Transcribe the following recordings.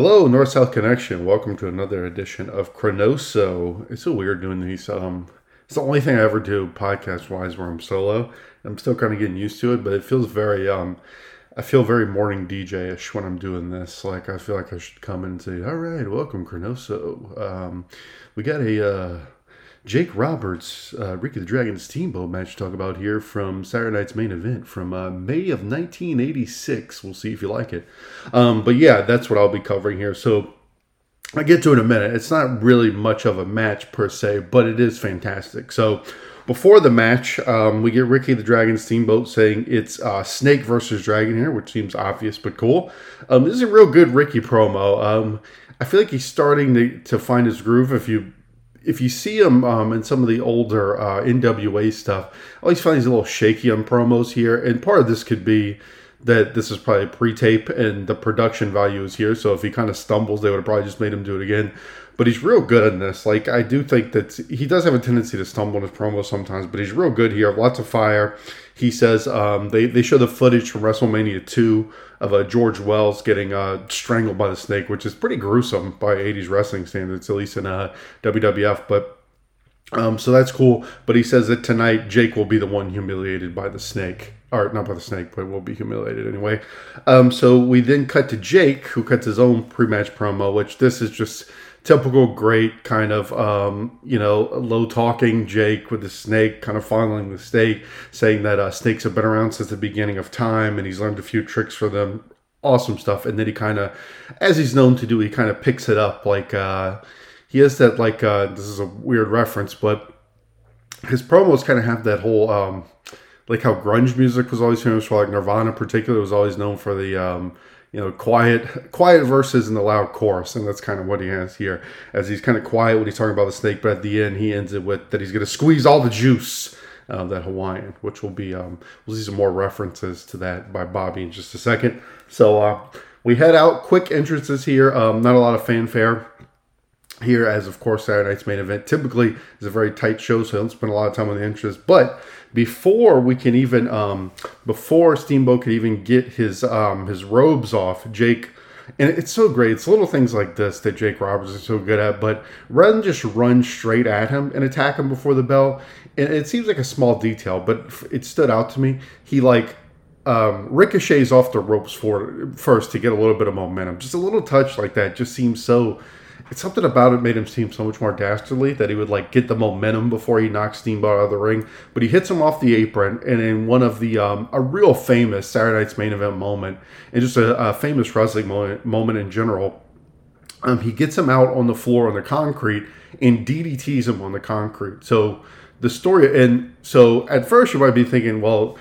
Hello, North South Connection. Welcome to another edition of Chronoso. It's so weird doing these. Um, it's the only thing I ever do podcast wise where I'm solo. I'm still kind of getting used to it, but it feels very. Um, I feel very morning DJ ish when I'm doing this. Like I feel like I should come and say, "All right, welcome Chronoso." Um, we got a. Uh, Jake Roberts, uh, Ricky the Dragon Steamboat match to talk about here from Saturday night's main event from uh, May of 1986. We'll see if you like it. Um, but yeah, that's what I'll be covering here. So I get to it in a minute. It's not really much of a match per se, but it is fantastic. So before the match, um, we get Ricky the Dragon Steamboat saying it's uh, Snake versus Dragon here, which seems obvious but cool. Um, this is a real good Ricky promo. Um, I feel like he's starting to, to find his groove. If you if you see him um, in some of the older uh, NWA stuff, I always find he's a little shaky on promos here. And part of this could be that this is probably pre-tape and the production value is here. So if he kind of stumbles, they would have probably just made him do it again. But he's real good in this. Like I do think that he does have a tendency to stumble in his promos sometimes, but he's real good here. Lots of fire. He says um, they they show the footage from WrestleMania two of uh, George Wells getting uh, strangled by the snake, which is pretty gruesome by 80s wrestling standards, at least in uh, WWF. But um, so that's cool. But he says that tonight Jake will be the one humiliated by the snake. Or not by the snake, but will be humiliated anyway. Um, so we then cut to Jake, who cuts his own pre-match promo, which this is just typical great kind of um, you know low talking Jake with the snake kind of fondling the snake, saying that uh, snakes have been around since the beginning of time and he's learned a few tricks for them. Awesome stuff. And then he kind of, as he's known to do, he kind of picks it up like uh, he has that like uh, this is a weird reference, but his promos kind of have that whole um, like how grunge music was always famous for like Nirvana in particular was always known for the um, you know, quiet, quiet verses and the loud chorus, and that's kind of what he has here. As he's kind of quiet when he's talking about the snake, but at the end he ends it with that he's going to squeeze all the juice. Uh, that Hawaiian, which will be, um, we'll see some more references to that by Bobby in just a second. So uh, we head out. Quick entrances here. Um, not a lot of fanfare here, as of course Saturday night's main event typically is a very tight show, so I don't spend a lot of time on the entrance. But before we can even um, before Steamboat could even get his um, his robes off, Jake. And it's so great. It's little things like this that Jake Roberts is so good at. But rather than just run straight at him and attack him before the bell, and it seems like a small detail, but it stood out to me. He like um, ricochets off the ropes for first to get a little bit of momentum. Just a little touch like that just seems so it's something about it made him seem so much more dastardly that he would like get the momentum before he knocks Steamboat out of the ring. But he hits him off the apron, and in one of the um, a real famous Saturday Night's main event moment, and just a, a famous wrestling moment, moment in general, um, he gets him out on the floor on the concrete and DDTs him on the concrete. So the story, and so at first you might be thinking, well.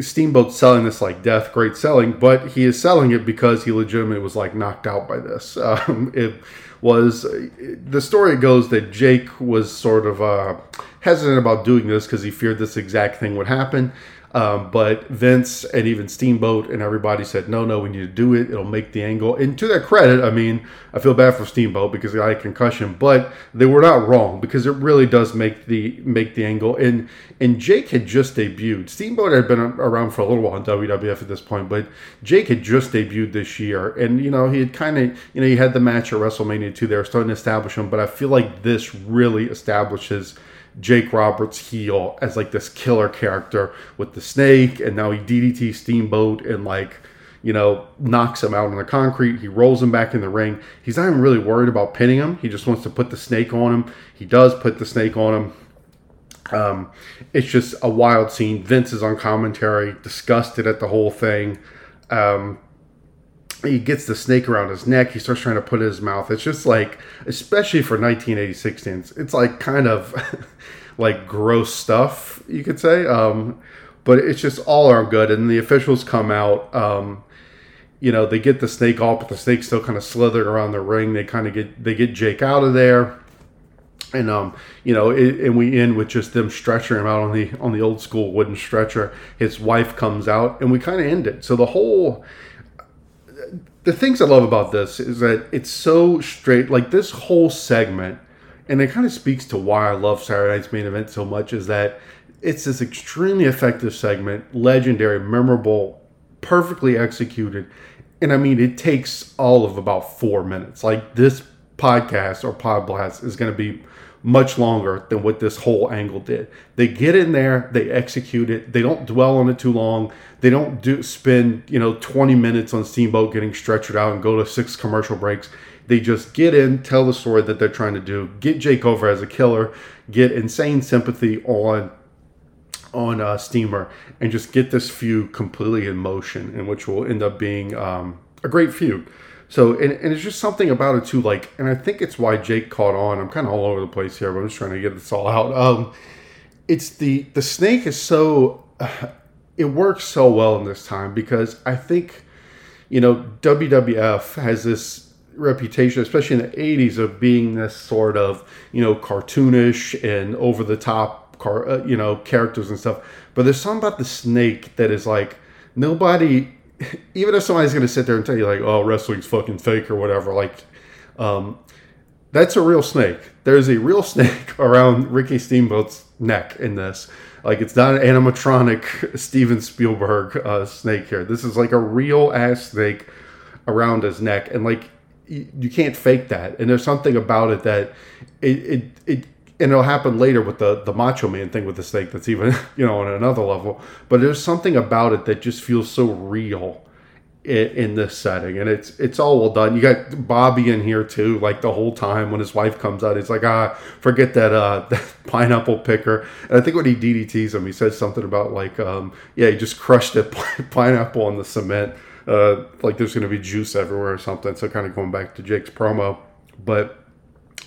Steamboat selling this like death, great selling, but he is selling it because he legitimately was like knocked out by this. Um, it, was the story goes that Jake was sort of uh, hesitant about doing this because he feared this exact thing would happen. Um, but Vince and even Steamboat and everybody said, no, no, we need to do it. It'll make the angle. And to their credit, I mean, I feel bad for Steamboat because he got a concussion, but they were not wrong because it really does make the make the angle. And and Jake had just debuted. Steamboat had been around for a little while in WWF at this point, but Jake had just debuted this year, and you know he had kind of you know he had the match at WrestleMania two. They were starting to establish him, but I feel like this really establishes Jake Roberts heel as like this killer character with the snake, and now he DDT Steamboat and like you know knocks him out on the concrete. He rolls him back in the ring. He's not even really worried about pinning him. He just wants to put the snake on him. He does put the snake on him. Um, it's just a wild scene. Vince is on commentary, disgusted at the whole thing. Um, he gets the snake around his neck. He starts trying to put it in his mouth. It's just like, especially for 1986 stands, it's like kind of like gross stuff, you could say. Um, but it's just all are good. And the officials come out. Um, you know, they get the snake off, but the snake's still kind of slithered around the ring. They kind of get they get Jake out of there, and um, you know, it, and we end with just them stretching him out on the on the old school wooden stretcher. His wife comes out, and we kind of end it. So the whole the things I love about this is that it's so straight. Like this whole segment, and it kind of speaks to why I love Saturday Night's main event so much, is that it's this extremely effective segment, legendary, memorable, perfectly executed. and I mean, it takes all of about four minutes. Like this podcast or pod blast is going to be much longer than what this whole angle did. They get in there, they execute it, they don't dwell on it too long. They don't do spend, you know, 20 minutes on Steamboat getting stretched out and go to six commercial breaks. They just get in, tell the story that they're trying to do, get Jake over as a killer, get insane sympathy on on uh, Steamer, and just get this feud completely in motion, and which will end up being um, a great feud. So, and, and it's just something about it too, like, and I think it's why Jake caught on. I'm kind of all over the place here, but I'm just trying to get this all out. Um, it's the the snake is so uh, it works so well in this time because I think you know WWF has this reputation, especially in the '80s, of being this sort of you know cartoonish and over the top car uh, you know characters and stuff. But there's something about the snake that is like nobody even if somebody's going to sit there and tell you like, "Oh, wrestling's fucking fake" or whatever, like, um, that's a real snake. There's a real snake around Ricky Steamboat's neck in this. Like, it's not an animatronic Steven Spielberg uh, snake here. This is like a real ass snake around his neck, and like, you, you can't fake that. And there's something about it that it it it and it'll happen later with the the Macho Man thing with the snake. That's even you know on another level. But there's something about it that just feels so real in, in, this setting, and it's it's all well done. You got Bobby in here too, like the whole time when his wife comes out, he's like, ah, forget that uh that pineapple picker. And I think when he DDTs him, he says something about like, um, yeah, he just crushed a pineapple on the cement. Uh, like there's going to be juice everywhere or something. So kind of going back to Jake's promo, but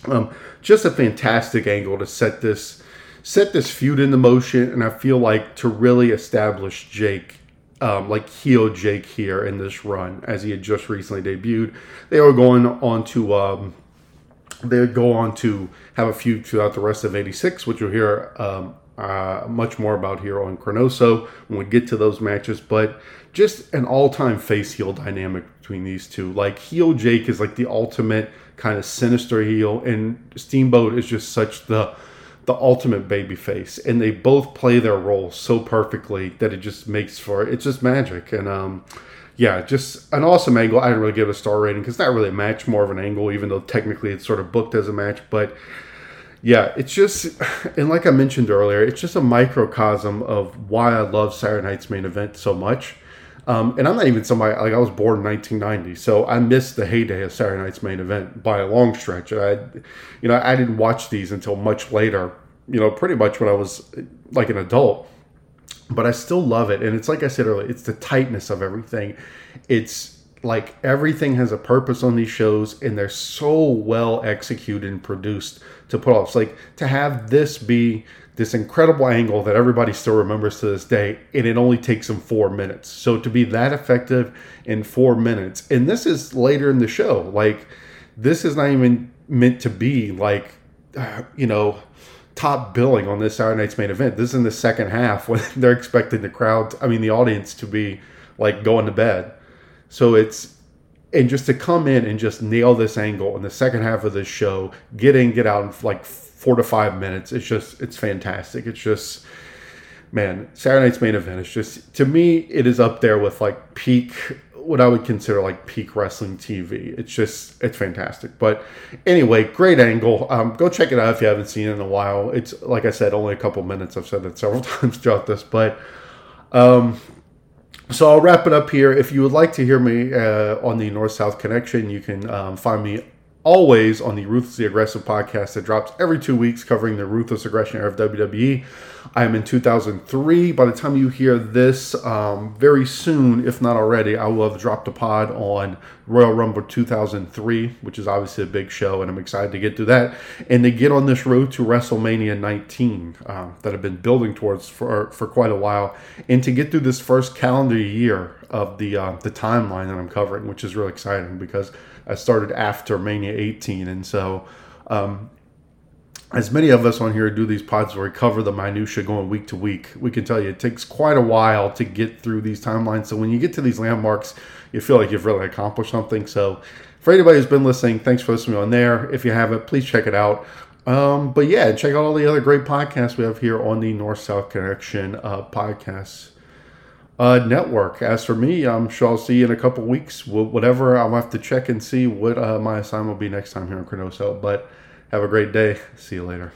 um, just a fantastic angle to set this set this feud into motion, and I feel like to really establish Jake, um, like heel Jake here in this run, as he had just recently debuted. They were going on to um, they go on to have a feud throughout the rest of '86, which you'll hear um, uh, much more about here on Chronoso when we get to those matches. But just an all-time face heel dynamic between these two. Like heel Jake is like the ultimate kind of sinister heel, and Steamboat is just such the the ultimate baby face, and they both play their role so perfectly that it just makes for it's just magic. And um, yeah, just an awesome angle. I didn't really give a star rating because not really a match, more of an angle, even though technically it's sort of booked as a match, but yeah, it's just, and like I mentioned earlier, it's just a microcosm of why I love Saturday Night's main event so much. Um, and I'm not even somebody like I was born in 1990, so I missed the heyday of Saturday Night's main event by a long stretch. And I, you know, I didn't watch these until much later. You know, pretty much when I was like an adult. But I still love it, and it's like I said earlier, it's the tightness of everything. It's like everything has a purpose on these shows, and they're so well executed and produced to put off. It's like to have this be this incredible angle that everybody still remembers to this day, and it only takes them four minutes. So to be that effective in four minutes, and this is later in the show, like this is not even meant to be like, you know, top billing on this Saturday night's main event. This is in the second half when they're expecting the crowd, I mean, the audience to be like going to bed. So it's, and just to come in and just nail this angle in the second half of this show, get in, get out in like four to five minutes. It's just it's fantastic. It's just man, Saturday night's main event is just to me it is up there with like peak what I would consider like peak wrestling TV. It's just it's fantastic. But anyway, great angle. Um, go check it out if you haven't seen it in a while. It's like I said, only a couple minutes. I've said it several times throughout this, but um, so I'll wrap it up here. If you would like to hear me uh, on the North South Connection, you can um, find me always on the Ruthlessly Aggressive podcast that drops every two weeks covering the ruthless aggression era of WWE. I am in 2003. By the time you hear this, um, very soon, if not already, I will have dropped a pod on Royal Rumble 2003, which is obviously a big show, and I'm excited to get through that and to get on this road to WrestleMania 19 um, that I've been building towards for, for quite a while, and to get through this first calendar year of the uh, the timeline that I'm covering, which is really exciting because I started after Mania 18, and so um, as many of us on here do these pods where we cover the minutia going week to week, we can tell you it takes quite a while to get through these timelines. So when you get to these landmarks, you feel like you've really accomplished something. So for anybody who's been listening, thanks for listening on there. If you haven't, please check it out. Um, but yeah, check out all the other great podcasts we have here on the North South Connection uh, podcasts uh, network. As for me, I'm sure I'll see you in a couple weeks. Whatever, I'll have to check and see what uh, my assignment will be next time here on Chronoso. But have a great day. See you later.